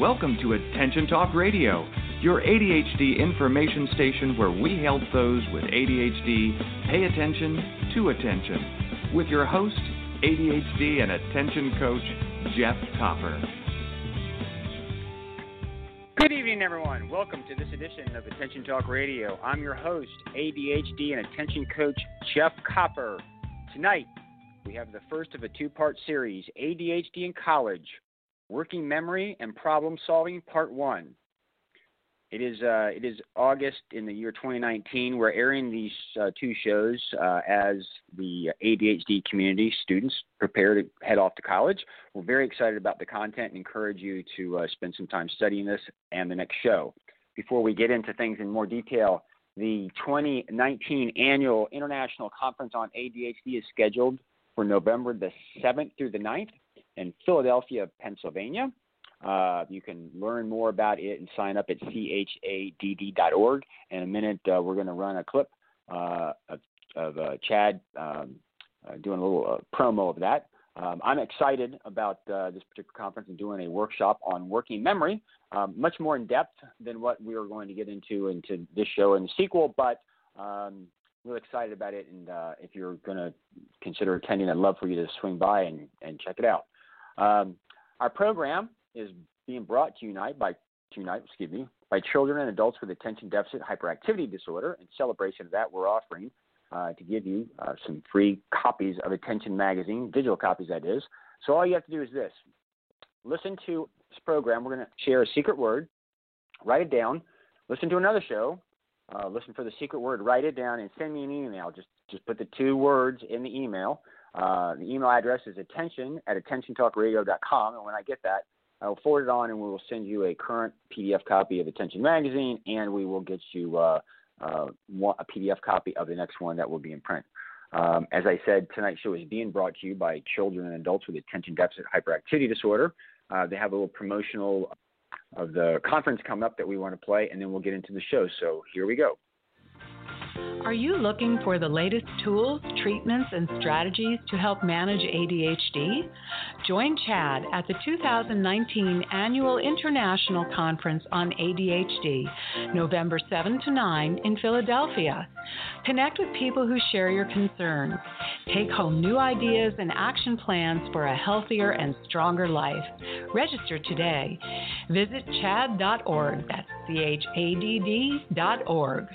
Welcome to Attention Talk Radio, your ADHD information station where we help those with ADHD pay attention to attention. With your host, ADHD and attention coach, Jeff Copper. Good evening, everyone. Welcome to this edition of Attention Talk Radio. I'm your host, ADHD and attention coach, Jeff Copper. Tonight, we have the first of a two part series ADHD in College Working Memory and Problem Solving, Part 1. It is, uh, it is August in the year 2019. We're airing these uh, two shows uh, as the ADHD community students prepare to head off to college. We're very excited about the content and encourage you to uh, spend some time studying this and the next show. Before we get into things in more detail, the 2019 annual International Conference on ADHD is scheduled for November the 7th through the 9th in Philadelphia, Pennsylvania. Uh, you can learn more about it and sign up at chadd.org. In a minute, uh, we're going to run a clip uh, of, of uh, CHADD um, uh, doing a little uh, promo of that. Um, I'm excited about this particular conference and doing a workshop on working memory, um, much more in depth than what we are going to get into into this show and the sequel, but um, really excited about it. And if you're going to consider attending, I'd love for you to swing by and, and check it out. Um, our program is being brought to you tonight by tonight, excuse me, by children and adults with attention deficit hyperactivity disorder. In celebration of that, we're offering uh, to give you uh, some free copies of Attention Magazine, digital copies that is. So all you have to do is this: listen to this program. We're going to share a secret word, write it down, listen to another show, uh, listen for the secret word, write it down, and send me an email. Just just put the two words in the email. Uh, the email address is attention at attentiontalkradio.com, and when I get that, I will forward it on, and we will send you a current PDF copy of Attention Magazine, and we will get you uh, uh, a PDF copy of the next one that will be in print. Um, as I said, tonight's show is being brought to you by children and adults with attention deficit hyperactivity disorder. Uh, they have a little promotional of the conference coming up that we want to play, and then we'll get into the show. So here we go. Are you looking for the latest tools, treatments, and strategies to help manage ADHD? Join CHADD at the 2019 Annual International Conference on ADHD, November 7 to 9 in Philadelphia. Connect with people who share your concerns. Take home new ideas and action plans for a healthier and stronger life. Register today. Visit chadd.org. That's C H A D D.org.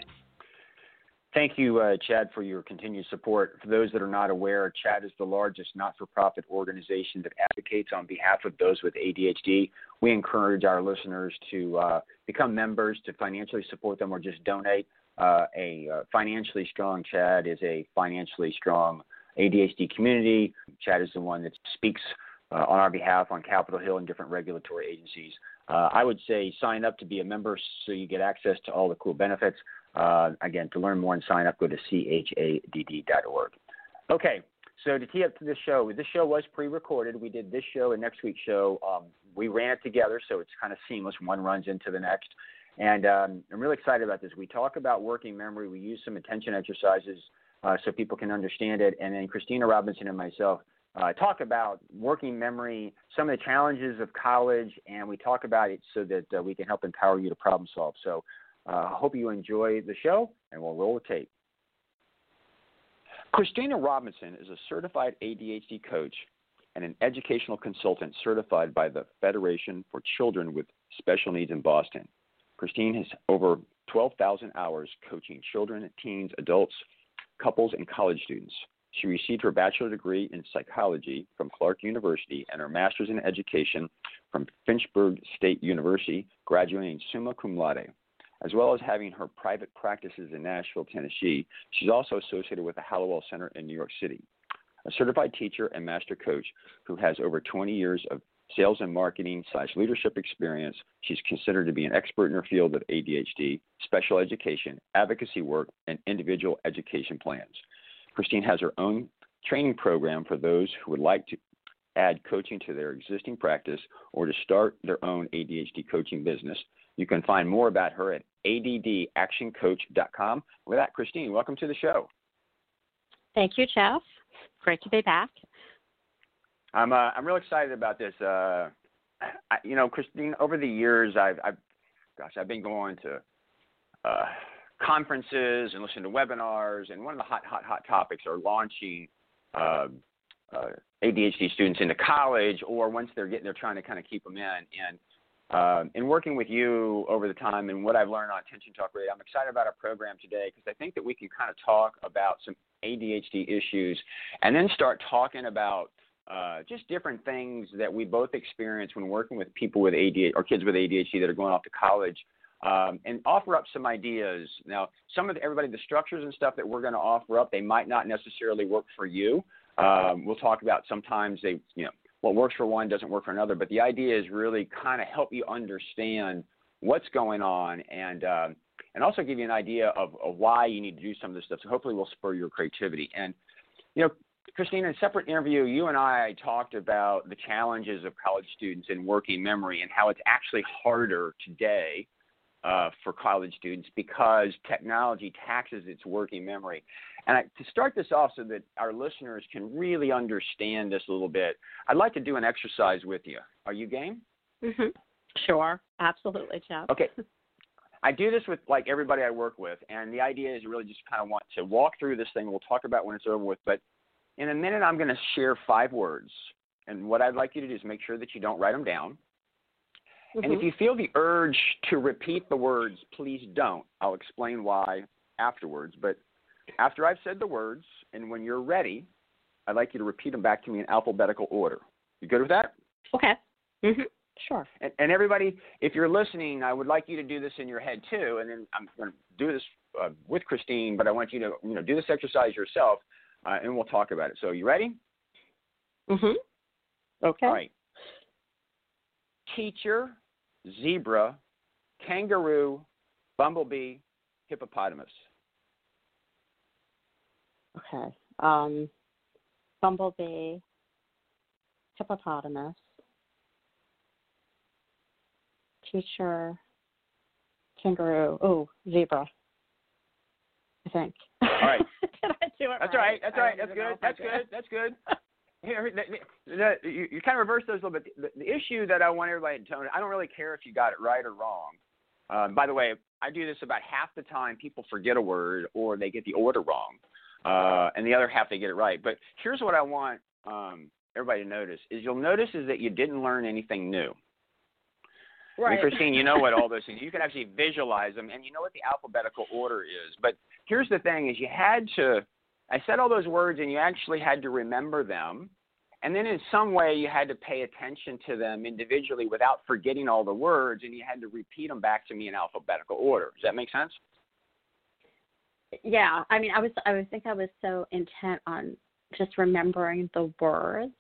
Thank you, uh, CHADD, for your continued support. For those that are not aware, CHADD is the largest not for profit organization that advocates on behalf of those with ADHD. We encourage our listeners to uh, become members, to financially support them, or just donate. Uh, a uh, financially strong CHADD is a financially strong ADHD community. CHADD is the one that speaks uh, on our behalf on Capitol Hill and different regulatory agencies. Uh, I would say sign up to be a member so you get access to all the cool benefits. Uh, again, to learn more and sign up, go to chadd.org. Okay, so to tee up to this show, this show was pre-recorded. We did this show and next week's show. Um, we ran it together, so it's kind of seamless. One runs into the next. And um, I'm really excited about this. We talk about working memory. We use some attention exercises uh, so people can understand it. And then Christina Robinson and myself uh, talk about working memory, some of the challenges of college, and we talk about it so that uh, we can help empower you to problem solve. So uh, hope you enjoy the show, and we'll roll the tape. Christina Robinson is a certified ADHD coach and an educational consultant certified by the Federation for Children with Special Needs in Boston. Christine has over 12,000 hours coaching children, teens, adults, couples, and college students. She received her bachelor degree in psychology from Clark University and her master's in education from Fitchburg State University, graduating summa cum laude as well as having her private practices in Nashville, Tennessee. She's also associated with the Hallowell Center in New York City. A certified teacher and master coach who has over 20 years of sales and marketing slash leadership experience, she's considered to be an expert in her field of ADHD, special education, advocacy work, and individual education plans. Christine has her own training program for those who would like to add coaching to their existing practice or to start their own ADHD coaching business. You can find more about her at addactioncoach.com. With that, Christine, welcome to the show. Thank you, Jeff. Great to be back. I'm uh, I'm real excited about this. Uh, I, you know, Christine, over the years, I've, I've, gosh, I've been going to uh, conferences and listening to webinars, and one of the hot, hot, hot topics are launching uh, uh, ADHD students into college, or once they're getting, they're trying to kind of keep them in. And uh, in working with you over the time and what I've learned on Attention Talk Radio, I'm excited about our program today because I think that we can kind of talk about some ADHD issues and then start talking about uh, just different things that we both experience when working with people with ADHD or kids with ADHD that are going off to college. Um, and offer up some ideas. Now, some of the, everybody, the structures and stuff that we're going to offer up, they might not necessarily work for you. Um, we'll talk about sometimes they, you know, what works for one doesn't work for another. But the idea is really kind of help you understand what's going on and um, and also give you an idea of, of why you need to do some of this stuff. So hopefully, we'll spur your creativity. And you know, Christina, in a separate interview, you and I talked about the challenges of college students in working memory and how it's actually harder today uh, for college students because technology taxes its working memory. And I, to start this off so that our listeners can really understand this a little bit, I'd like to do an exercise with you. Are you game? Mm-hmm. Sure, absolutely, Jeff. Okay. I do this with like everybody I work with, and the idea is really just kind of want to walk through this thing. We'll talk about when it's over with, but in a minute, I'm going to share five words. And what I'd like you to do is make sure that you don't write them down. Mm-hmm. And if you feel the urge to repeat the words, please don't. I'll explain why afterwards. But after I've said the words, and when you're ready, I'd like you to repeat them back to me in alphabetical order. You good with that? Okay. Mm-hmm. Sure. And, and, everybody, if you're listening, I would like you to do this in your head too. And then I'm going to do this uh, with Christine, but I want you to you know do this exercise yourself, uh, and we'll talk about it. So, you ready? Mhm. Okay. All right. Teacher, zebra, kangaroo, bumblebee, hippopotamus. Okay. Um, bumblebee, hippopotamus, teacher, kangaroo. Oh, zebra. I think. All right. Did I do it That's right? right. That's right. That's good. That's good. That's good. Here, the, the, you, you kind of reverse those a little bit. The, the issue that I want everybody to tone, I don't really care if you got it right or wrong. Um, by the way, I do this about half the time. People forget a word or they get the order wrong uh, and the other half they get it right. But here's what I want um, everybody to notice: is you'll notice is that you didn't learn anything new. Right. I mean, Christine, you know what all those things. You can actually visualize them, and you know what the alphabetical order is. But here's the thing: is you had to. I said all those words, and you actually had to remember them. And then in some way, you had to pay attention to them individually without forgetting all the words, and you had to repeat them back to me in alphabetical order. Does that make sense? yeah, I mean, I was I was think I was so intent on just remembering the words,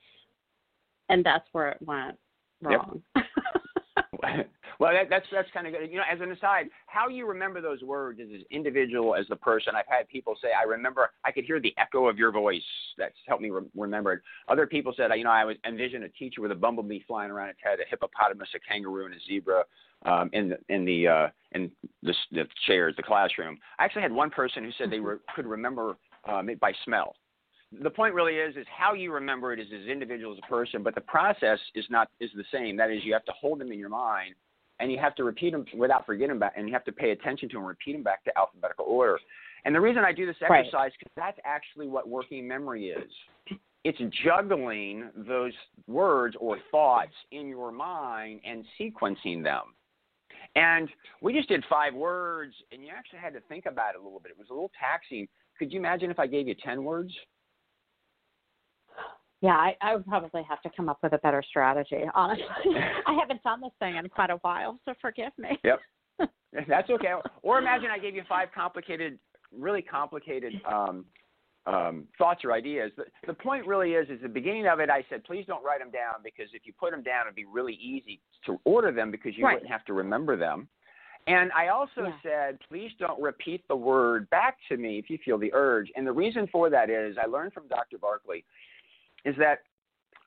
and that's where it went wrong. Yep. well, that, that's that's kind of good. You know, as an aside, how you remember those words is as individual as the person. I've had people say, "I remember, I could hear the echo of your voice." That's helped me re- remember it. Other people said, "You know, I would envision a teacher with a bumblebee flying around its head, a hippopotamus, a kangaroo, and a zebra." um, in the in the uh, in the, the chairs, the classroom. I actually had one person who said they re- could remember um, it by smell. The point really is is how you remember it is as individual as a person, but the process is not is the same. That is, you have to hold them in your mind, and you have to repeat them without forgetting back, and you have to pay attention to them, repeat them back to alphabetical order. And the reason I do this exercise right. because that's actually what working memory is it's juggling those words or thoughts in your mind and sequencing them. And we just did five words, and you actually had to think about it a little bit. It was a little taxing. Could you imagine if I gave you 10 words? Yeah, I, I would probably have to come up with a better strategy, honestly. I haven't done this thing in quite a while, so forgive me. Yep. That's okay. Or imagine I gave you five complicated, really complicated um, um, thoughts or ideas. The, the point really is, is the beginning of it, I said, please don't write them down because if you put them down, it'd be really easy to order them because you right. wouldn't have to remember them. And I also yeah. said, please don't repeat the word back to me if you feel the urge. And the reason for that is, I learned from Dr. Barkley, is that,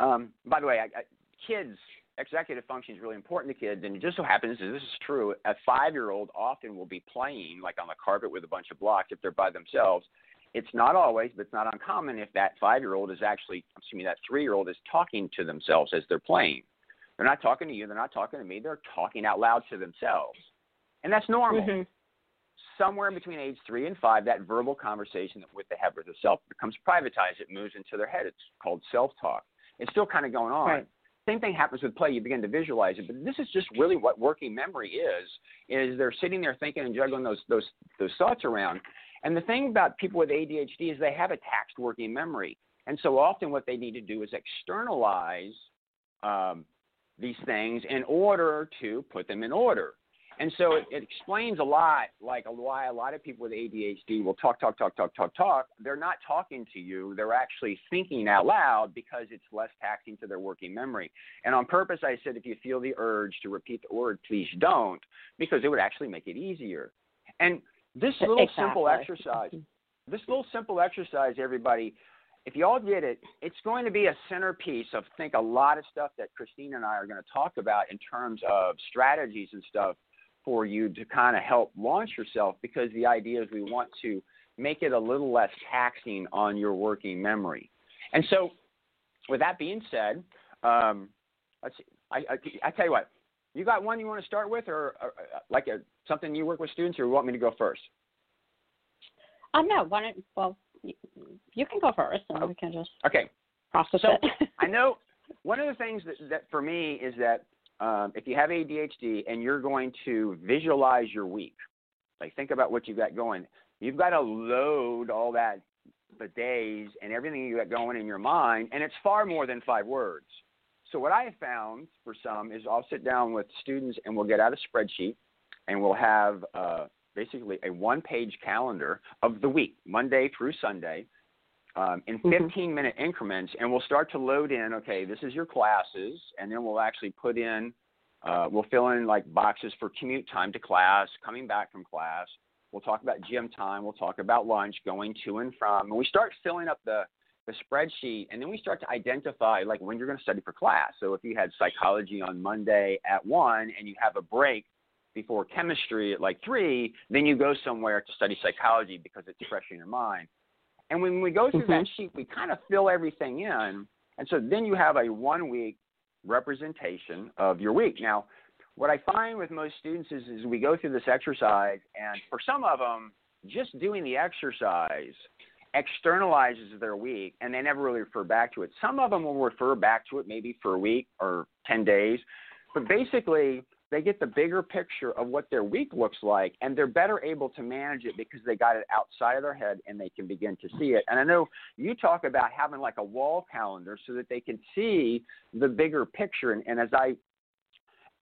um, by the way, I, I, kids, executive function is really important to kids. And it just so happens, and this is true, a five year old often will be playing like on the carpet with a bunch of blocks if they're by themselves it's not always, but it's not uncommon if that five year old is actually, excuse me, that three year old is talking to themselves as they're playing. They're not talking to you. They're not talking to me. They're talking out loud to themselves, and that's normal. Mm-hmm. Somewhere between age three and five, that verbal conversation with the head with the self becomes privatized. It moves into their head. It's called self-talk. It's still kind of going on. Right. Same thing happens with play. You begin to visualize it, but this is just really what working memory is. Is they're sitting there thinking and juggling those those those thoughts around. And the thing about people with ADHD is they have a taxed working memory. And so often what they need to do is externalize um, these things in order to put them in order. And so it, it explains a lot, like why a lot of people with ADHD will talk, talk, talk, talk, talk, talk. They're not talking to you. They're actually thinking out loud because it's less taxing to their working memory. And on purpose, I said, if you feel the urge to repeat the word, please don't, because it would actually make it easier. And this little exactly. simple exercise, this little simple exercise, everybody, if you all did it, it's going to be a centerpiece of think a lot of stuff that Christine and I are going to talk about in terms of strategies and stuff for you to kind of help launch yourself because the idea is we want to make it a little less taxing on your working memory. And so, with that being said, um, let's see, I, I, I tell you what, you got one you want to start with, or, or like a, something you work with students, or you want me to go first? Um, no, why don't, well, you, you can go first, and oh. we can just okay. process so it. I know one of the things that, that for me is that um, if you have ADHD and you're going to visualize your week, like think about what you've got going, you've got to load all that, the days and everything you got going in your mind, and it's far more than five words. So what I have found for some is I'll sit down with students and we'll get out a spreadsheet and we'll have uh, basically a one-page calendar of the week, Monday through Sunday, um, in 15 mm-hmm. minute increments, and we'll start to load in. Okay, this is your classes, and then we'll actually put in, uh, we'll fill in like boxes for commute time to class, coming back from class. We'll talk about gym time. We'll talk about lunch, going to and from, and we start filling up the the spreadsheet, and then we start to identify like when you're going to study for class. So if you had psychology on Monday at one, and you have a break before chemistry at like three, then you go somewhere to study psychology because it's fresh in your mind. And when we go through mm-hmm. that sheet, we kind of fill everything in. And so then you have a one week representation of your week. Now, what I find with most students is, is we go through this exercise, and for some of them, just doing the exercise externalizes their week and they never really refer back to it. Some of them will refer back to it maybe for a week or 10 days. But basically, they get the bigger picture of what their week looks like and they're better able to manage it because they got it outside of their head and they can begin to see it. And I know you talk about having like a wall calendar so that they can see the bigger picture. And, and as I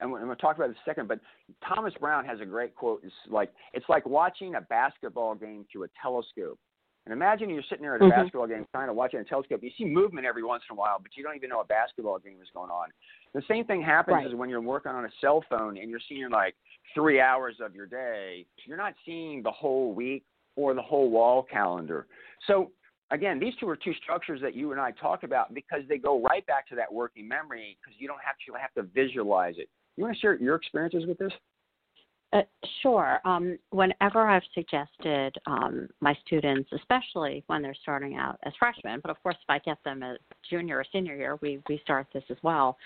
and we're going to talk about this second, but Thomas Brown has a great quote. It's like it's like watching a basketball game through a telescope. And imagine you're sitting there at a mm-hmm. basketball game trying to watch it in a telescope. You see movement every once in a while, but you don't even know a basketball game is going on. The same thing happens right. is when you're working on a cell phone and you're seeing like three hours of your day, you're not seeing the whole week or the whole wall calendar. So again, these two are two structures that you and I talk about because they go right back to that working memory because you don't actually have to visualize it. You want to share your experiences with this? Uh, sure. Um, whenever I've suggested um, my students, especially when they're starting out as freshmen, but of course, if I get them a junior or senior year, we, we start this as well.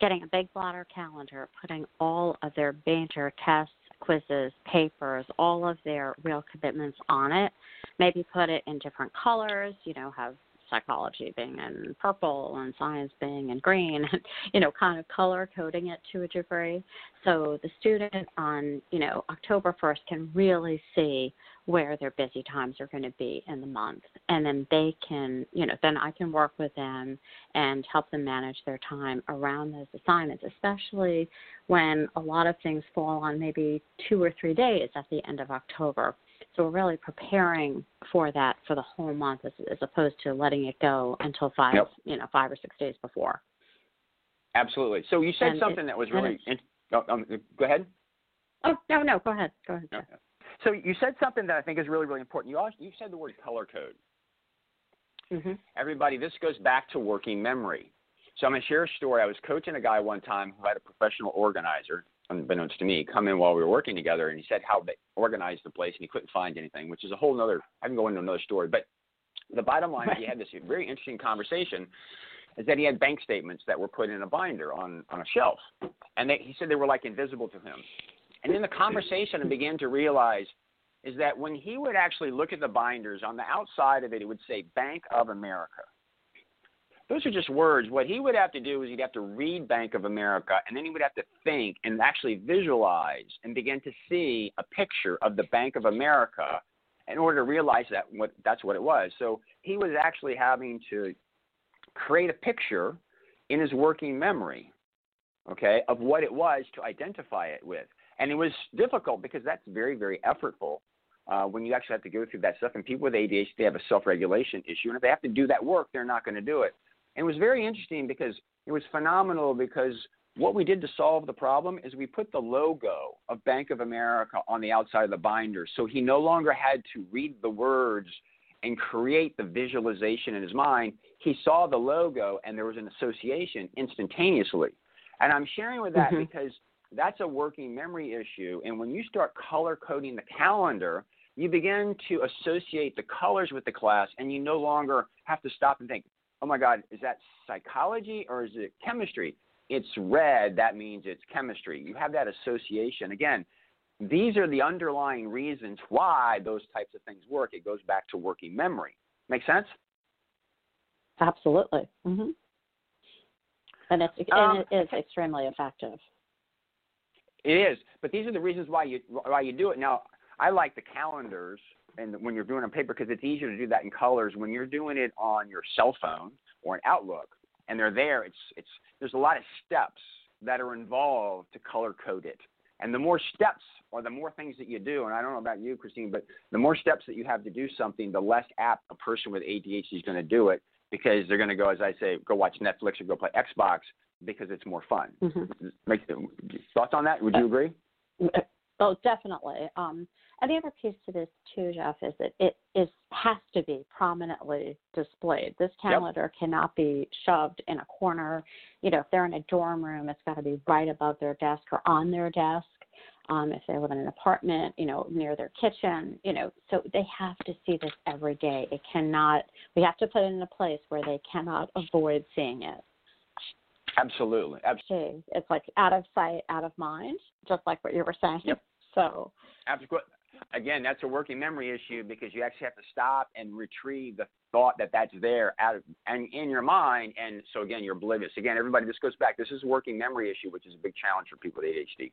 Getting a big blotter calendar, putting all of their major tests, quizzes, papers, all of their real commitments on it. Maybe put it in different colors, you know, have psychology being in purple and science being in green and you know kind of color coding it to a degree. So the student on you know october 1st can really see where their busy times are going to be in the month. And then they can you know then i can work with them and help them manage their time around those assignments especially when a lot of things fall on maybe two or three days at the end of october so we're really preparing for that for the whole month as, as opposed to letting it go until five, yep. you know, five or six days before. Absolutely. So you said and something it, that was really. In, oh, um, go ahead. Oh no, no, go ahead. Go ahead. No. So you said something that I think is really, really important. You also, you said the word color code. Mm-hmm. Everybody, this goes back to working memory. So I'm going to share a story. I was coaching a guy one time who had a professional organizer, unbeknownst to me, come in while we were working together, and he said how they organized the place, and he couldn't find anything, which is a whole other. I can go into another story, but the bottom line is he had this very interesting conversation, is that he had bank statements that were put in a binder on on a shelf, and they, he said they were like invisible to him. And in the conversation, I began to realize is that when he would actually look at the binders on the outside of it, it would say Bank of America. Those are just words. What he would have to do is he'd have to read Bank of America, and then he would have to think and actually visualize and begin to see a picture of the Bank of America in order to realize that what that's what it was. So he was actually having to create a picture in his working memory, okay, of what it was to identify it with. And it was difficult because that's very, very effortful uh, when you actually have to go through that stuff. And people with ADHD they have a self-regulation issue, and if they have to do that work, they're not going to do it. And it was very interesting because it was phenomenal because what we did to solve the problem is we put the logo of Bank of America on the outside of the binder, so he no longer had to read the words and create the visualization in his mind. He saw the logo, and there was an association instantaneously. And I'm sharing with that mm-hmm. because that's a working memory issue. And when you start color coding the calendar, you begin to associate the colors with the class, and you no longer have to stop and think, oh my God, is that psychology or is it chemistry? It's red, that means it's chemistry. You have that association. Again, these are the underlying reasons why those types of things work. It goes back to working memory. Make sense? Absolutely. Mm-hmm. And, it's, um, and it is extremely effective. It is, but these are the reasons why you why you do it. Now, I like the calendars, and when you're doing it on paper, because it's easier to do that in colors. When you're doing it on your cell phone or an Outlook, and they're there, it's it's there's a lot of steps that are involved to color code it. And the more steps or the more things that you do, and I don't know about you, Christine, but the more steps that you have to do something, the less apt a person with ADHD is going to do it because they're going to go, as I say, go watch Netflix or go play Xbox because it's more fun. Mm-hmm. Make, thoughts on that? Would you agree? Oh, definitely. Um, and the other piece to this too, Jeff, is that it is has to be prominently displayed. This calendar yep. cannot be shoved in a corner. You know, if they're in a dorm room, it's got to be right above their desk or on their desk. Um, if they live in an apartment, you know, near their kitchen, you know, so they have to see this every day. It cannot. We have to put it in a place where they cannot avoid seeing it. Absolutely. Absolutely. It's like out of sight, out of mind, just like what you were saying. Yep. So. Again, that's a working memory issue because you actually have to stop and retrieve the thought that that's there out of and in your mind, and so again, you're oblivious. Again, everybody, this goes back. This is a working memory issue, which is a big challenge for people with ADHD.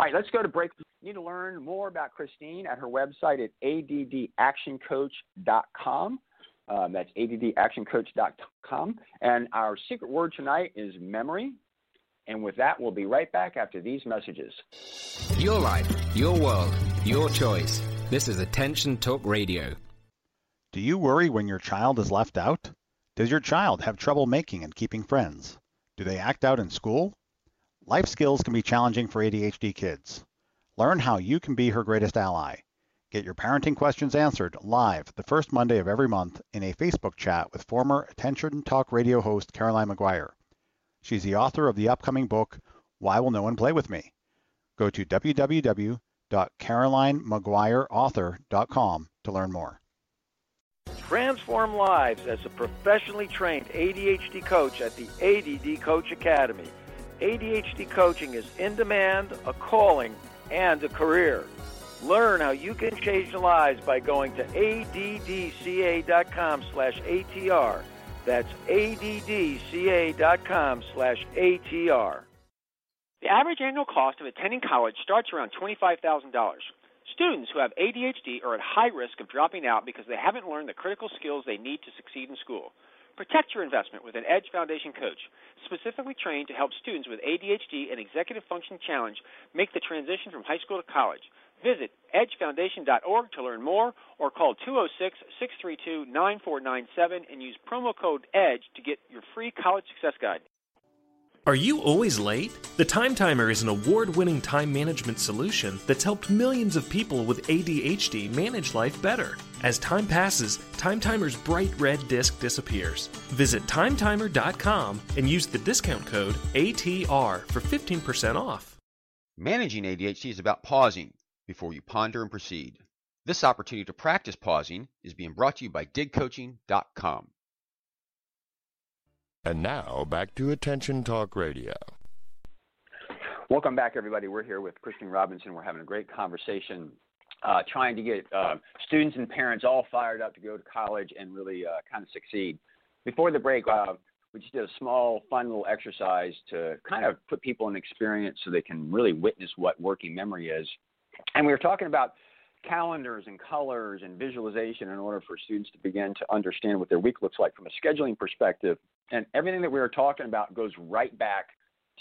All right, let's go to break. You need to learn more about Christine at her website at addactioncoach.com. Um, that's addactioncoach.com. And our secret word tonight is memory. And with that, we'll be right back after these messages. Your life, your world, your choice. This is Attention Talk Radio. Do you worry when your child is left out? Does your child have trouble making and keeping friends? Do they act out in school? Life skills can be challenging for ADHD kids. Learn how you can be her greatest ally. Get your parenting questions answered live the first Monday of every month in a Facebook chat with former Attention Talk radio host Caroline Maguire. She's the author of the upcoming book, Why Will No One Play With Me? Go to www.carolinemaguireauthor.com to learn more. Transform lives as a professionally trained ADHD coach at the ADD Coach Academy. ADHD coaching is in demand, a calling, and a career. Learn how you can change lives by going to addca.com slash ATR. That's addca.com slash ATR. The average annual cost of attending college starts around $25,000. Students who have ADHD are at high risk of dropping out because they haven't learned the critical skills they need to succeed in school. Protect your investment with an Edge Foundation coach, specifically trained to help students with ADHD and executive function challenge make the transition from high school to college. Visit edgefoundation.org to learn more or call 206 632 9497 and use promo code EDGE to get your free college success guide. Are you always late? The Time Timer is an award winning time management solution that's helped millions of people with ADHD manage life better. As time passes, Time Timer's bright red disc disappears. Visit timetimer.com and use the discount code ATR for 15% off. Managing ADHD is about pausing before you ponder and proceed. This opportunity to practice pausing is being brought to you by digcoaching.com. And now back to Attention Talk Radio. Welcome back, everybody. We're here with Christine Robinson. We're having a great conversation, uh, trying to get uh, students and parents all fired up to go to college and really uh, kind of succeed. Before the break, uh, we just did a small, fun little exercise to kind of put people in experience so they can really witness what working memory is. And we were talking about calendars and colors and visualization in order for students to begin to understand what their week looks like from a scheduling perspective. And everything that we were talking about goes right back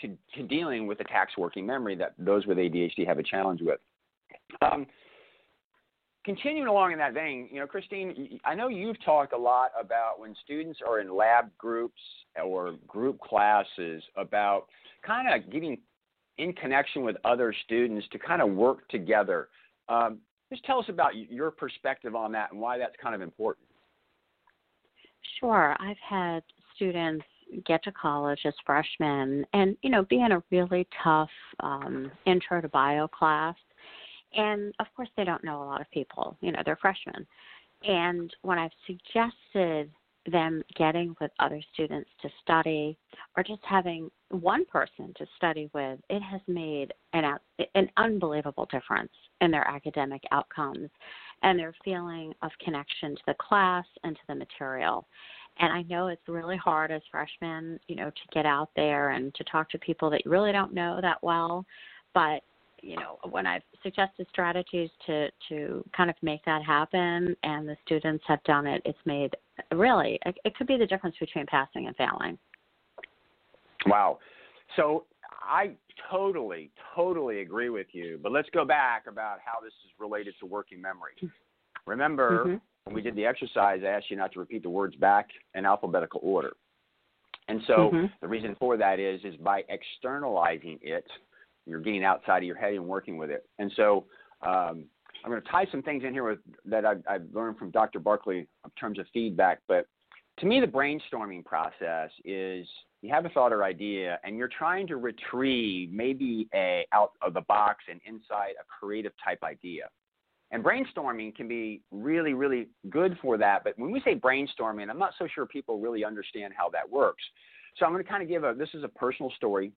to, to dealing with the tax working memory that those with ADHD have a challenge with. Um, continuing along in that vein, you know, Christine, I know you've talked a lot about when students are in lab groups or group classes about kind of getting in connection with other students to kind of work together. Um, just tell us about your perspective on that and why that's kind of important. Sure. I've had students get to college as freshmen and, you know, be in a really tough um, intro to bio class. And of course, they don't know a lot of people, you know, they're freshmen. And when I've suggested them getting with other students to study or just having one person to study with, it has made an, an unbelievable difference in their academic outcomes and their feeling of connection to the class and to the material. And I know it's really hard as freshmen, you know, to get out there and to talk to people that you really don't know that well. But you know, when I've suggested strategies to to kind of make that happen, and the students have done it, it's made really it, it could be the difference between passing and failing. Wow. So I totally, totally agree with you. But let's go back about how this is related to working memory. Remember, mm-hmm. when we did the exercise, I asked you not to repeat the words back in alphabetical order. And so mm-hmm. the reason for that is is by externalizing it, you're getting outside of your head and working with it. And so um, I'm going to tie some things in here with, that I've, I've learned from Dr. Barkley in terms of feedback. But to me, the brainstorming process is you have a thought or idea, and you're trying to retrieve maybe a out of the box and inside a creative type idea. And brainstorming can be really, really good for that. But when we say brainstorming, I'm not so sure people really understand how that works. So I'm going to kind of give a this is a personal story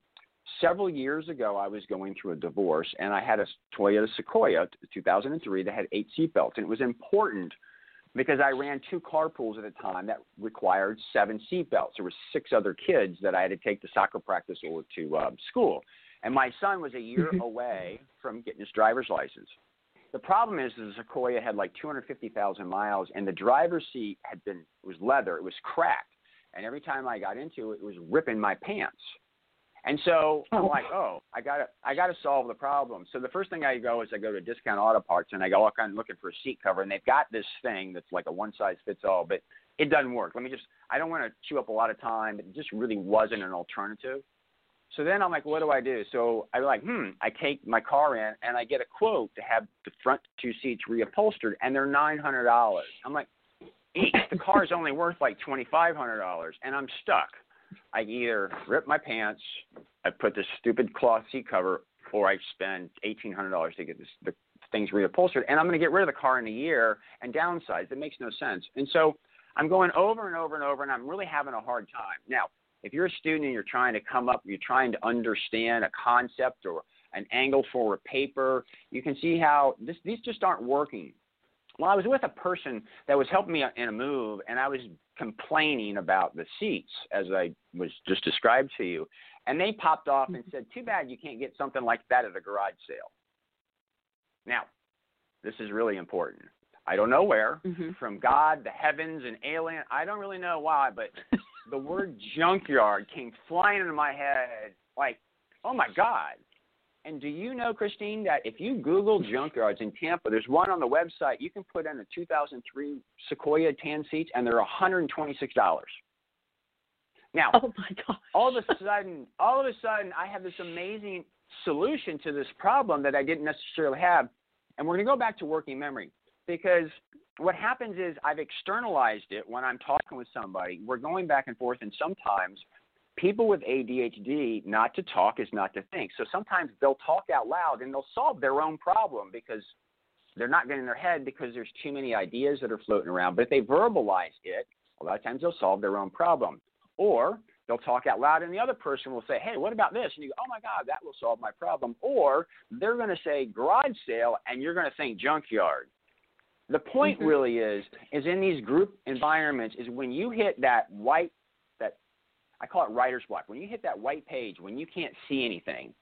several years ago, I was going through a divorce, and I had a Toyota Sequoia 2003 that had eight seatbelts, and it was important because I ran two carpools at a time that required seven seatbelts. There were six other kids that I had to take to soccer practice or to uh, school, and my son was a year mm-hmm. away from getting his driver's license. The problem is the Sequoia had like 250,000 miles, and the driver's seat had been was leather. It was cracked, and every time I got into it, it was ripping my pants. And so I'm oh. like, oh, I gotta I gotta solve the problem. So the first thing I go is I go to Discount Auto Parts and I go, look, I'm looking for a seat cover, and they've got this thing that's like a one size fits all, but it doesn't work. Let me just I don't want to chew up a lot of time. It just really wasn't an alternative. So then I'm like, what do I do? So I'm like, hmm, I take my car in and I get a quote to have the front two seats reupholstered, and they're nine hundred dollars. I'm like, the car is only worth like twenty five hundred dollars, and I'm stuck. I either rip my pants, I put this stupid cloth seat cover, or I spend eighteen hundred dollars to get this, the things reupholstered, and I'm going to get rid of the car in a year and downsize. It makes no sense. And so I'm going over and over and over, and I'm really having a hard time. Now, if you're a student and you're trying to come up, you're trying to understand a concept or an angle for a paper, you can see how this, these just aren't working. Well, I was with a person that was helping me in a move, and I was complaining about the seats, as I was just described to you. And they popped off and said, Too bad you can't get something like that at a garage sale. Now, this is really important. I don't know where, mm-hmm. from God, the heavens, and alien. I don't really know why, but the word junkyard came flying into my head like, oh my God. And do you know, Christine, that if you Google junkyards in Tampa, there's one on the website. You can put in a 2003 Sequoia tan seats, and they're 126 dollars. Now, oh my God! all of a sudden, all of a sudden, I have this amazing solution to this problem that I didn't necessarily have. And we're going to go back to working memory because what happens is I've externalized it when I'm talking with somebody. We're going back and forth, and sometimes people with ADHD, not to talk is not to think. So sometimes they'll talk out loud and they'll solve their own problem because they're not getting in their head because there's too many ideas that are floating around. But if they verbalize it, a lot of times they'll solve their own problem. Or they'll talk out loud, and the other person will say, "Hey, what about this?" And you go, "Oh my God, that will solve my problem." Or they're going to say garage sale, and you're going to think junkyard. The point Mhm. really is is in these group environments is when you hit that white I call it writer's block. When you hit that white page, when you can't see anything,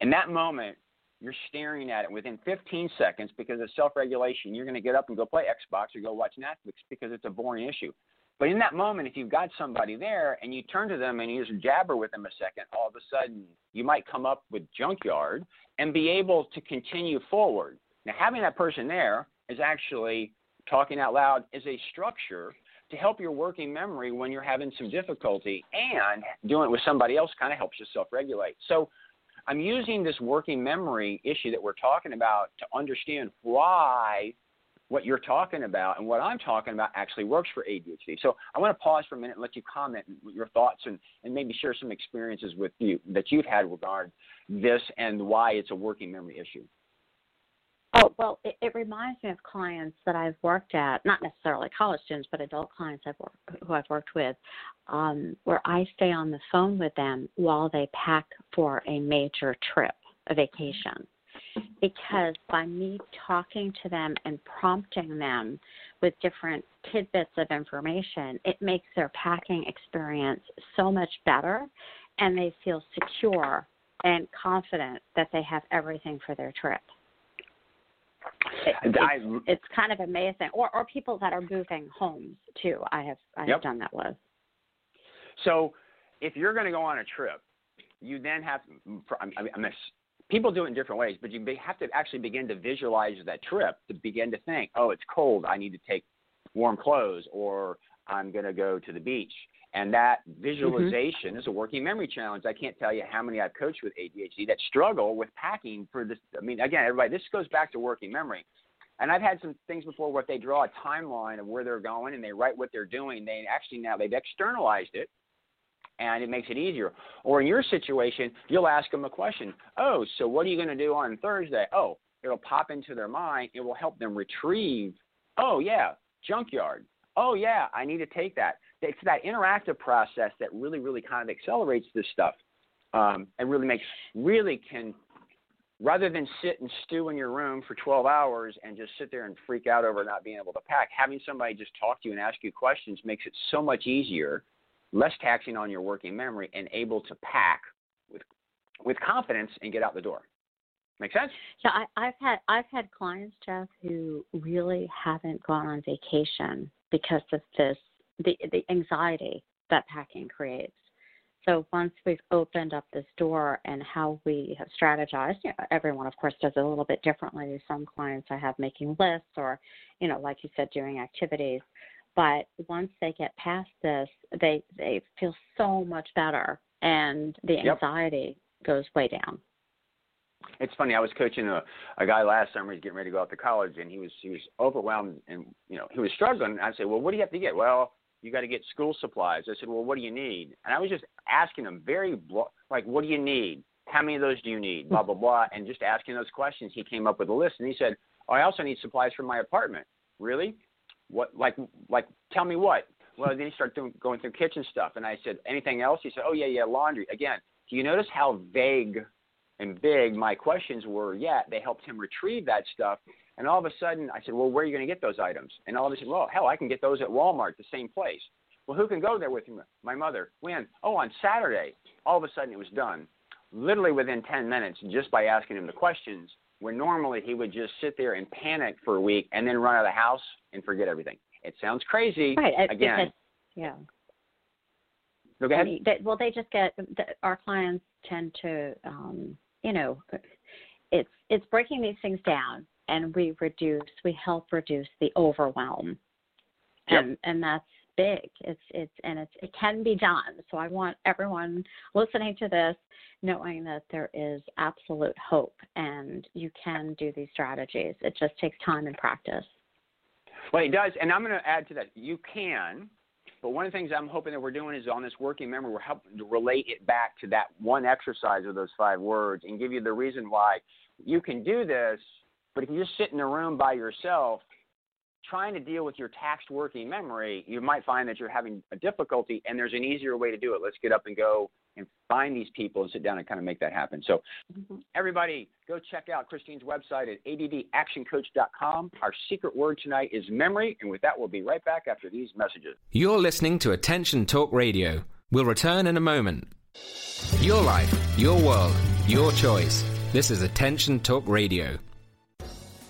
in that moment you're staring at it within 15 seconds because of self-regulation. You're going to get up and go play Xbox or go watch Netflix because it's a boring issue. But in that moment, if you've got somebody there and you turn to them and you just jabber with them a second, all of a sudden you might come up with junkyard and be able to continue forward. Now, having that person there is actually talking out loud is a structure to help your working memory when you're having some difficulty, and doing it with somebody else kind of helps you self regulate. So, I'm using this working memory issue that we're talking about to understand why what you're talking about and what I'm talking about actually works for ADHD. So I want to pause for a minute and let you comment your thoughts and, and maybe share some experiences with you that you've had regarding this and why it's a working memory issue. Oh, well, it, it reminds me of clients that I've worked at, not necessarily college students, but adult clients I've worked, who I've worked with, um, where I stay on the phone with them while they pack for a major trip, a vacation. Because by me talking to them and prompting them with different tidbits of information, it makes their packing experience so much better and they feel secure and confident that they have everything for their trip. It, it's, I- it's kind of amazing. Or or people that are moving homes too. I have I have Yep. done that with. So if you're going to go on a trip, you then have I mean, I mean, people do it in different ways, but you have to actually begin to visualize that trip to begin to think, oh, it's cold, I need to take warm clothes, or I'm going to go to the beach. And that mm-hmm. visualization is a working memory challenge. I can't tell you how many I've coached with ADHD that struggle with packing for this. I mean, again, everybody, this goes back to working memory. And I've had some things before where they draw a timeline of where they're going and they write what they're doing. They actually now they've externalized it and it makes it easier. Or in your situation, you'll ask them a question. Oh, so what are you going to do on Thursday? Oh, it'll pop into their mind. It will help them retrieve. Oh yeah, junkyard. Oh yeah, I need to take that. It's that interactive process that really, really kind of accelerates this stuff, um, and really makes really can rather than sit and stew in your room for 12 hours and just sit there and freak out over not being able to pack, having somebody just talk to you and ask you questions makes it so much easier, less taxing on your working memory, and able to pack with with confidence and get out the door. Make sense? Yeah, I, I've had I've had clients, Jeff, who really haven't gone on vacation because of this the the anxiety that packing creates. So once we've opened up this door and how we have strategized, you know, everyone of course does it a little bit differently. Some clients I have making lists or, you know, like you said, doing activities. But once they get past this, they they feel so much better and the Yep. anxiety goes way down. It's funny. I was coaching a, a guy last summer. He's getting ready to go out to college, and he was he was overwhelmed, and you know he was struggling. I said, "Well, what do you have to get?" Well, you got to get school supplies. I said, "Well, what do you need?" And I was just asking him very blo- like, "What do you need? How many of those do you need?" Hmm. Blah blah blah, and just asking those questions. He came up with a list, and he said, "Oh, I also need supplies for my apartment." Really? What? Like like tell me what? Well, then he started doing, going through kitchen stuff, and I said, "Anything else?" He said, "Oh yeah, yeah, laundry." Again, do you notice how vague and big my questions were yet they helped him retrieve that stuff and all of a sudden i said well where are you going to get those items? And all of a sudden well hell i can get those at walmart the same place. Well who can go there with me? My mother. When? Oh on saturday. All of a sudden it was done. Literally within 10 minutes just by asking him the questions where normally he would just sit there and panic for a week and then run out of the house and forget everything. It sounds crazy. Right. again. because- yeah. go ahead. They- well, they just get the, our clients tend to, um, you know, it's it's breaking these things down, and we reduce, we help reduce the overwhelm, Yep. and and that's big. It's it's and it's it can be done. So I want everyone listening to this knowing that there is absolute hope, and you can do these strategies. It just takes time and practice. Well, it does, and I'm going to add to that. You can, but one of the things I'm hoping that we're doing is on this working memory, we're helping to relate it back to that one exercise of those five words and give you the reason why you can do this. But if you just sit in a room by yourself, trying to deal with your taxed working memory, you might find that you're having a difficulty, and there's an easier way to do it. Let's get up and go and find these people and sit down and kind of make that happen. So, mm-hmm. everybody, go check out Christine's website at addactioncoach.com. Our secret word tonight is memory, and with that, we'll be right back after these messages. You're listening to Attention Talk Radio. We'll return in a moment. Your life, your world, your choice. This is Attention Talk Radio.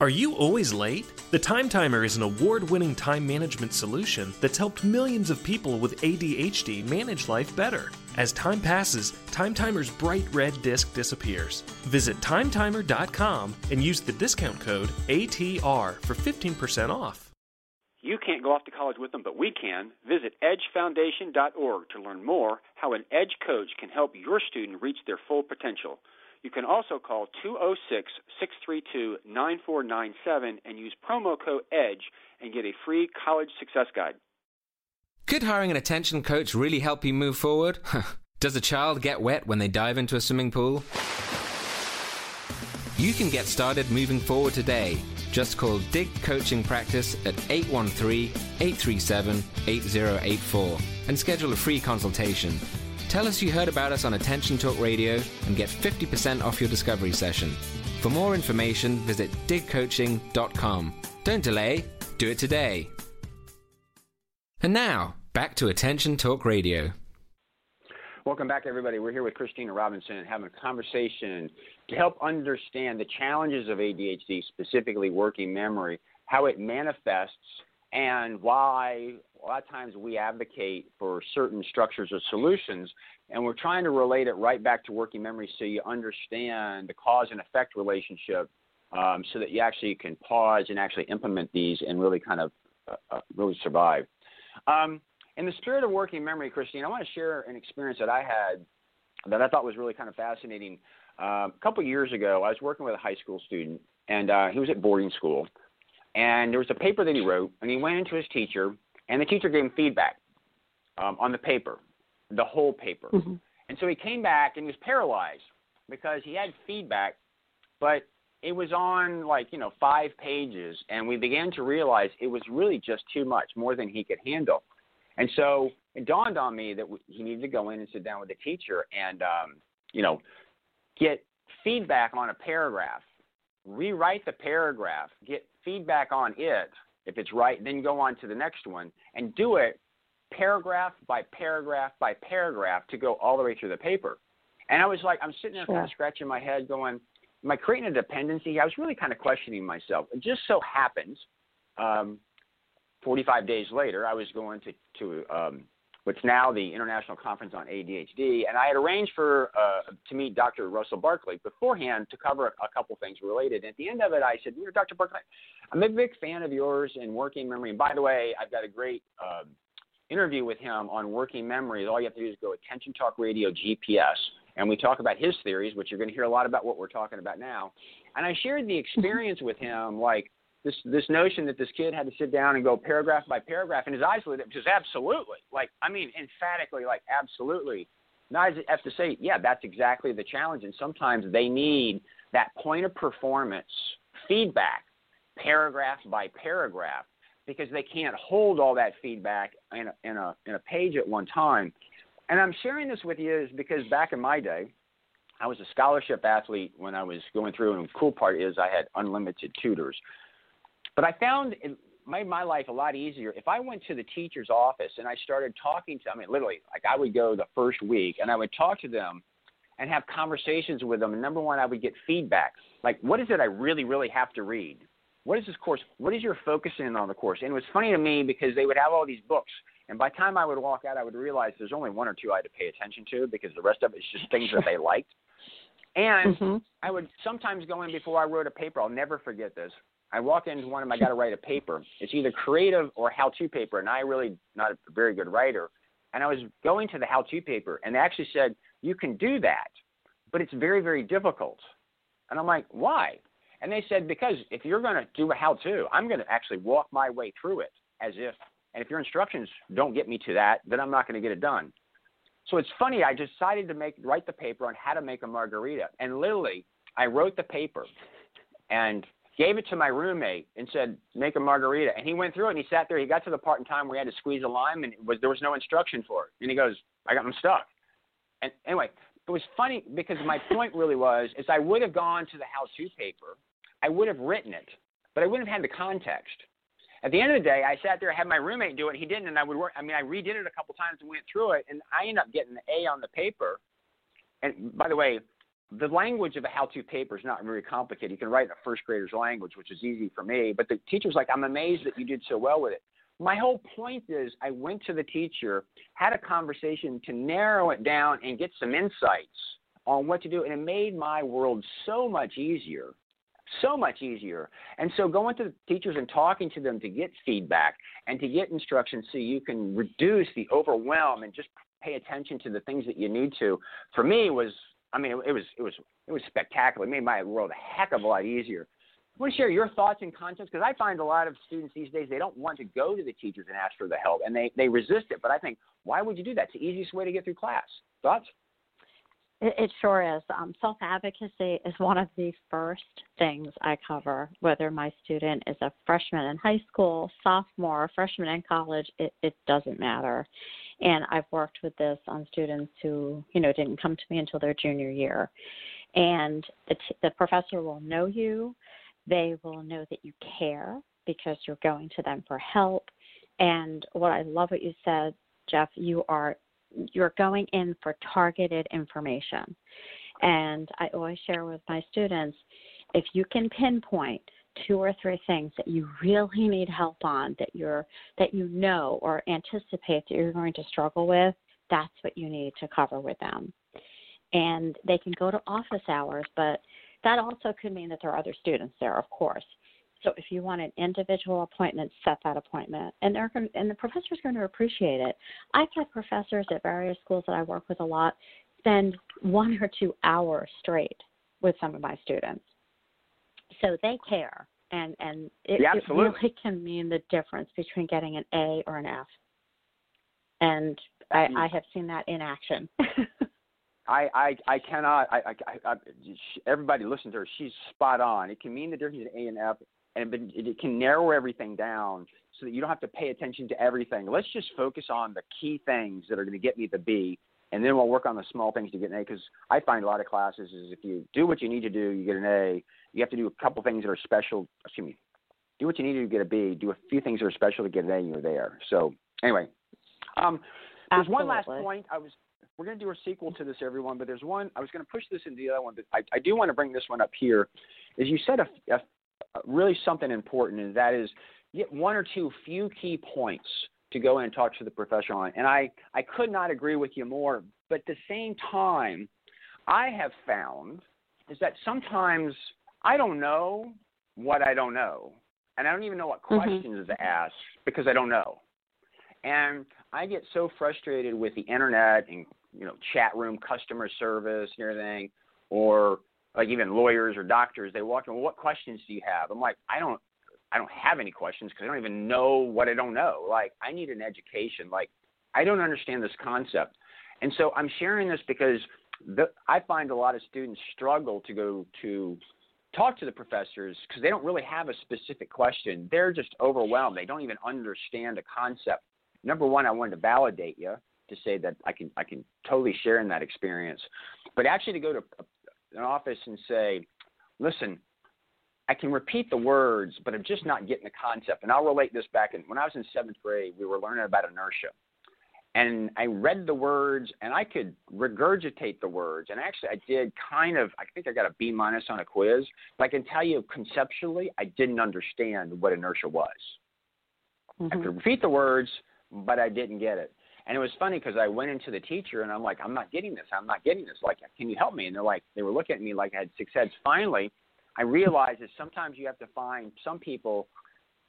Are you always late? The Time Timer is an award winning time management solution that's helped millions of people with ADHD manage life better. As time passes, Time Timer's bright red disc disappears. Visit timetimer.com and use the discount code ATR for 15% off. You can't go off to college with them, but we can. Visit edgefoundation.org to learn more how an Edge coach can help your student reach their full potential. You can also call 206 632 9497 and use promo code EDGE and get a free college success guide. Could hiring an attention coach really help you move forward? Does a child get wet when they dive into a swimming pool? You can get started moving forward today. Just call Dig Coaching Practice at 813 837 8084 and schedule a free consultation. Tell us you heard about us on Attention Talk Radio and get 50% off your discovery session. For more information, visit digcoaching.com. Don't delay, do it today. And now, back to Attention Talk Radio. Welcome back, everybody. We're here with Christine Robinson having a conversation to help understand the challenges of ADHD, specifically working memory, how it manifests, and why a lot of times we advocate for certain structures or solutions, and we're trying to relate it right back to working memory so you understand the cause and effect relationship um, so that you actually can pause and actually implement these and really kind of uh, uh, really survive. Um, in the spirit of working memory, Christine, I want to share an experience that I had that I thought was really kind of fascinating. Uh, a couple years ago, I was working with a high school student, and uh, he was at boarding school. And there was a paper that he wrote, and he went into his teacher and the teacher gave him feedback um, on the paper, the whole paper. Mm-hmm. And so he came back and he was paralyzed because he had feedback, but it was on like, you know, five pages. And we began to realize it was really just too much, more than he could handle. And so it dawned on me that he needed to go in and sit down with the teacher and, um, you know, get feedback on a paragraph, rewrite the paragraph, get feedback on it, if it's right, then go on to the next one and do it paragraph by paragraph by paragraph to go all the way through the paper. And I was like, I'm sitting there sure. kind of scratching my head going, am I creating a dependency? I was really kind of questioning myself. It just so happens, um, 45 days later, I was going to, to um, what's now the International Conference on ADHD, and I had arranged for uh, to meet Dr. Russell Barkley beforehand to cover a, couple things related. And at the end of it, I said, you know, Dr. Barkley, I'm a big fan of yours in working memory. And by the way, I've got a great um, interview with him on working memory. All you have to do is go Attention Talk Radio GPS, and we talk about his theories, which you're going to hear a lot about what we're talking about now. And I shared the experience with him, like this this notion that this kid had to sit down and go paragraph by paragraph, and his eyes lit up, just absolutely, like I mean, emphatically, like absolutely. And I have to say, yeah, that's exactly the challenge, and sometimes they need that point of performance feedback, paragraph by paragraph, because they can't hold all that feedback in a, in a in a page at one time. And I'm sharing this with you is because back in my day, I was a scholarship athlete when I was going through, and the cool part is I had unlimited tutors. But I found it made my life a lot easier if I went to the teacher's office and I started talking to. I mean, literally, like I would go the first week and I would talk to them and have conversations with them. And number one, I would get feedback. Like, what is it I really, really have to read? What is this course? What is your focusing on the course? And it was funny to me because they would have all these books. And by the time I would walk out, I would realize there's only one or two I had to pay attention to because the rest of it is just things that they liked. And mm-hmm. I would sometimes go in before I wrote a paper. I'll never forget this. I walk into one of them, I got to write a paper. It's either creative or how-to paper, and I really not a very good writer. And I was going to the how-to paper, and they actually said you can do that, but it's very, very difficult. And I'm like, why? And they said, because if you're going to do a how to, I'm going to actually walk my way through it as if, and if your instructions don't get me to that, then I'm not going to get it done. So it's funny, I decided to make write the paper on how to make a margarita. And literally, I wrote the paper and gave it to my roommate and said, make a margarita. And he went through it and he sat there. He got to the part in time where he had to squeeze a lime and it was, there was no instruction for it. And he goes, I got, I'm stuck. And anyway, it was funny because my point really was is I would have gone to the how-to paper, I would have written it, but I wouldn't have had the context. At the end of the day, I sat there, had my roommate do it. He didn't, and I would work. I mean, I redid it a couple times and went through it, and I ended up getting an A on the paper. And by the way, the language of a how-to paper is not very complicated. You can write in a first grader's language, which is easy for me. But the teacher's like, "I'm amazed that you did so well with it." My whole point is, I went to the teacher, had a conversation to narrow it down and get some insights on what to do, and it made my world so much easier so much easier. And so going to the teachers and talking to them to get feedback and to get instruction so you can reduce the overwhelm and just pay attention to the things that you need to, for me was I mean it, it was it was it was spectacular. It made my world a heck of a lot easier. I want to share your thoughts and concepts because I find a lot of students these days they don't want to go to the teachers and ask for the help and they they resist it. But I think why would you do that? It's the easiest way to get through class. Thoughts? It, it sure is. Um, Self advocacy is one of the first things I cover, whether my student is a freshman in high school, sophomore, freshman in college, it, it doesn't matter. And I've worked with this on students who, you know, didn't come to me until their junior year. And the, t- the professor will know you, they will know that you care because you're going to them for help. And what I love what you said, Jeff, you are you're going in for targeted information. And I always share with my students if you can pinpoint two or three things that you really need help on that you're that you know or anticipate that you're going to struggle with, that's what you need to cover with them. And they can go to office hours, but that also could mean that there are other students there, of course. So if you want an individual appointment, set that appointment, and they're going, and the professor's going to appreciate it. I've had professors at various schools that I work with a lot spend one or two hours straight with some of my students, so they care, and and it, yeah, it really can mean the difference between getting an A or an F. And I, mm-hmm. I have seen that in action. I, I, I cannot. I, I, I, everybody listen to her. She's spot on. It can mean the difference between A and F and it can narrow everything down so that you don't have to pay attention to everything. Let's just focus on the key things that are going to get me the B, and then we'll work on the small things to get an A. Because I find a lot of classes is if you do what you need to do, you get an A. You have to do a couple things that are special. Excuse me. Do what you need to get a B. Do a few things that are special to get an A, and you're there. So anyway, um, there's one last point. I was we're going to do a sequel to this, everyone. But there's one. I was going to push this into the other one, but I, I do want to bring this one up here. Is you said a, a, really something important, and that is get one or two few key points to go in and talk to the professional on. And I, I could not agree with you more. But at the same time, I have found is that sometimes I don't know what I don't know. And I don't even know what mm-hmm. questions mm-hmm. to ask because I don't know. And I get so frustrated with the internet and you know chat room customer service and everything, or like even lawyers or doctors, they walk in, well, what questions do you have? I'm like, I don't, I don't have any questions because I don't even know what I don't know. Like, I need an education. Like, I don't understand this concept. And so I'm sharing this because the, I find a lot of students struggle to go to talk to the professors because they don't really have a specific question. They're just overwhelmed. They don't even understand a concept. Number one, I wanted to validate you to say that I can I can totally share in that experience. But actually to go to an office and say, listen, I can repeat the words, but I'm just not getting the concept. And I'll relate this back And when I was in seventh grade, we were learning about inertia. And I read the words and I could regurgitate the words. And actually, I did kind of, I think I got a B minus on a quiz. But I can tell you conceptually, I didn't understand what inertia was. Mm-hmm. I could repeat the words, but I didn't get it. And it was funny because I went into the teacher and I'm like, I'm not getting this. I'm not getting this. Like, can you help me? And they're like, they were looking at me like I had six heads. Finally, I realized that sometimes you have to find some people,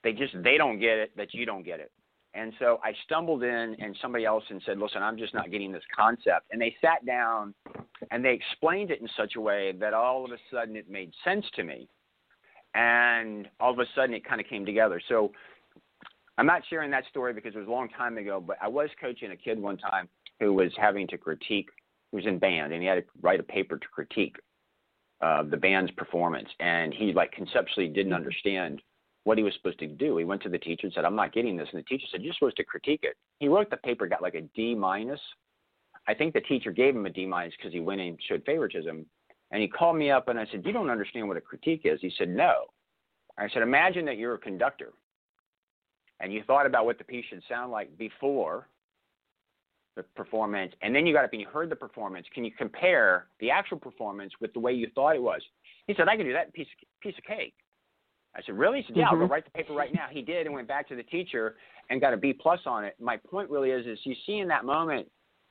they just, they don't get it, that you don't get it. And so I stumbled in, and somebody else and said, "Listen, I'm just not getting this concept." And they sat down, and they explained it in such a way that all of a sudden it made sense to me, and all of a sudden it kind of came together. So I'm not sharing that story because it was a long time ago, but I was coaching a kid one time who was having to critique, who was in band, and he had to write a paper to critique uh, the band's performance, and he like conceptually didn't understand what he was supposed to do. He went to the teacher and said, "I'm not getting this," and the teacher said, "You're supposed to critique it." He wrote the paper, got like a D minus. I think the teacher gave him a D minus because he went and showed favoritism. And he called me up and I said, "You don't understand what a critique is." He said, "No." I said, "Imagine that you're a conductor, and you thought about what the piece should sound like before the performance, and then you got up and you heard the performance. Can you compare the actual performance with the way you thought it was?" He said, "I can do that piece piece of cake." I said, really? He said, yeah, mm-hmm. I'll go mm-hmm. write the paper right now. He did and went back to the teacher and got a B plus on it. My point really is, is you see in that moment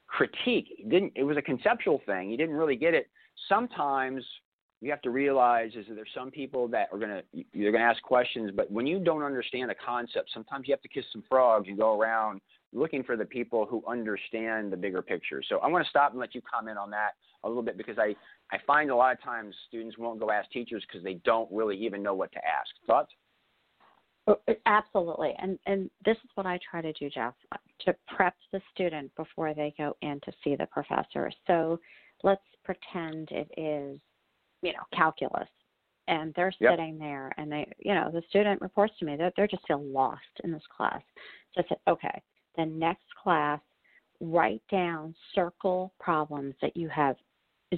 critique. It didn't it was a conceptual thing. He didn't really get it. Sometimes you have to realize is that there's some people that are gonna you're gonna ask questions, but when you don't understand a concept, sometimes you have to kiss some frogs and go around looking for the people who understand the bigger picture. So I'm going to stop and let you comment on that a little bit because I, I find a lot of times students won't go ask teachers because they don't really even know what to ask. Thoughts? Oh, absolutely. And and this is what I try to do, Jeff, to prep the student before they go in to see the professor. So let's pretend it is, you know, calculus. And they're yep. sitting there and they you know, the student reports to me that they're just feel lost in this class. So I said, Okay, the next class, write down circle problems that you have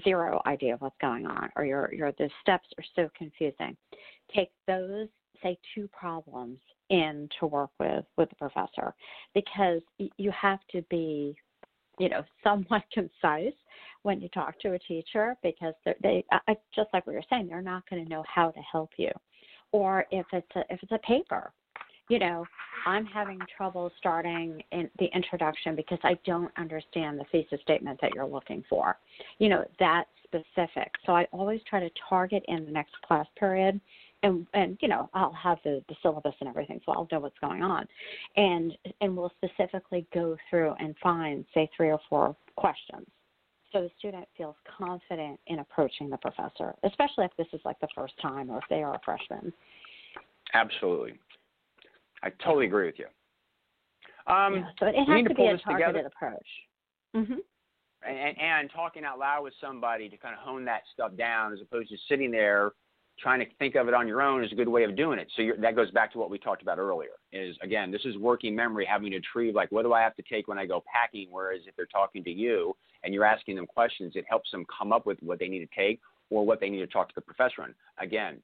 zero idea of what's going on or your your the steps are so confusing. Take those say two problems in to work with with the professor because you have to be you know somewhat concise when you talk to a teacher because they I, just like we were saying they're not going to know how to help you. Or if it's a if it's a paper you know, I'm having trouble starting in the introduction because I don't understand the thesis statement that you're looking for. You know, that specific. So I always try to target in the next class period and and you know I'll have the, the syllabus and everything, so I'll know what's going on, and and we'll specifically go through and find say three or four questions, so the student feels confident in approaching the professor, especially if this is like the first time or if they are a freshman. Absolutely, I totally agree with you. Um, yeah, so it has to, to be a targeted together. approach. Mm-hmm. And, and talking out loud with somebody to kind of hone that stuff down, as opposed to sitting there trying to think of it on your own, is a good way of doing it. So that goes back to what we talked about earlier. Is again, this is working memory, having to retrieve like what do I have to take when I go packing. Whereas if they're talking to you and you're asking them questions, it helps them come up with what they need to take or what they need to talk to the professor on. Again,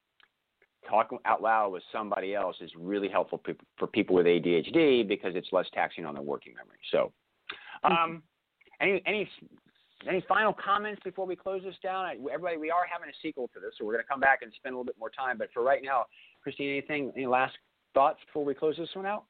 talking out loud with somebody else is really helpful for people with ADHD because it's less taxing on their working memory. So, um, any any any final comments before we close this down? Everybody, we are having a sequel to this, so we're going to come back and spend a little bit more time. But for right now, Christine, anything, any last thoughts before we close this one out?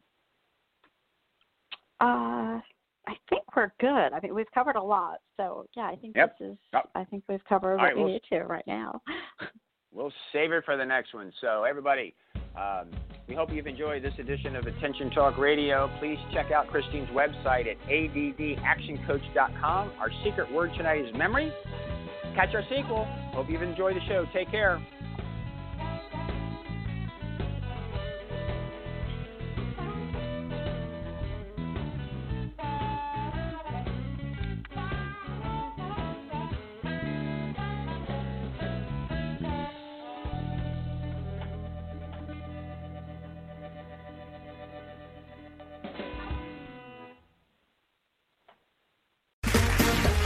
Uh, I think we're good. I mean, we've covered a lot. So yeah, I think yep. this is. Yep. I think we've covered what right, we we'll, need to right now. we'll save it for the next one. So, everybody, um, we hope you've enjoyed this edition of Attention Talk Radio. Please check out Christine's website at addactioncoach.com. Our secret word tonight is memory. Catch our sequel. Hope you've enjoyed the show. Take care.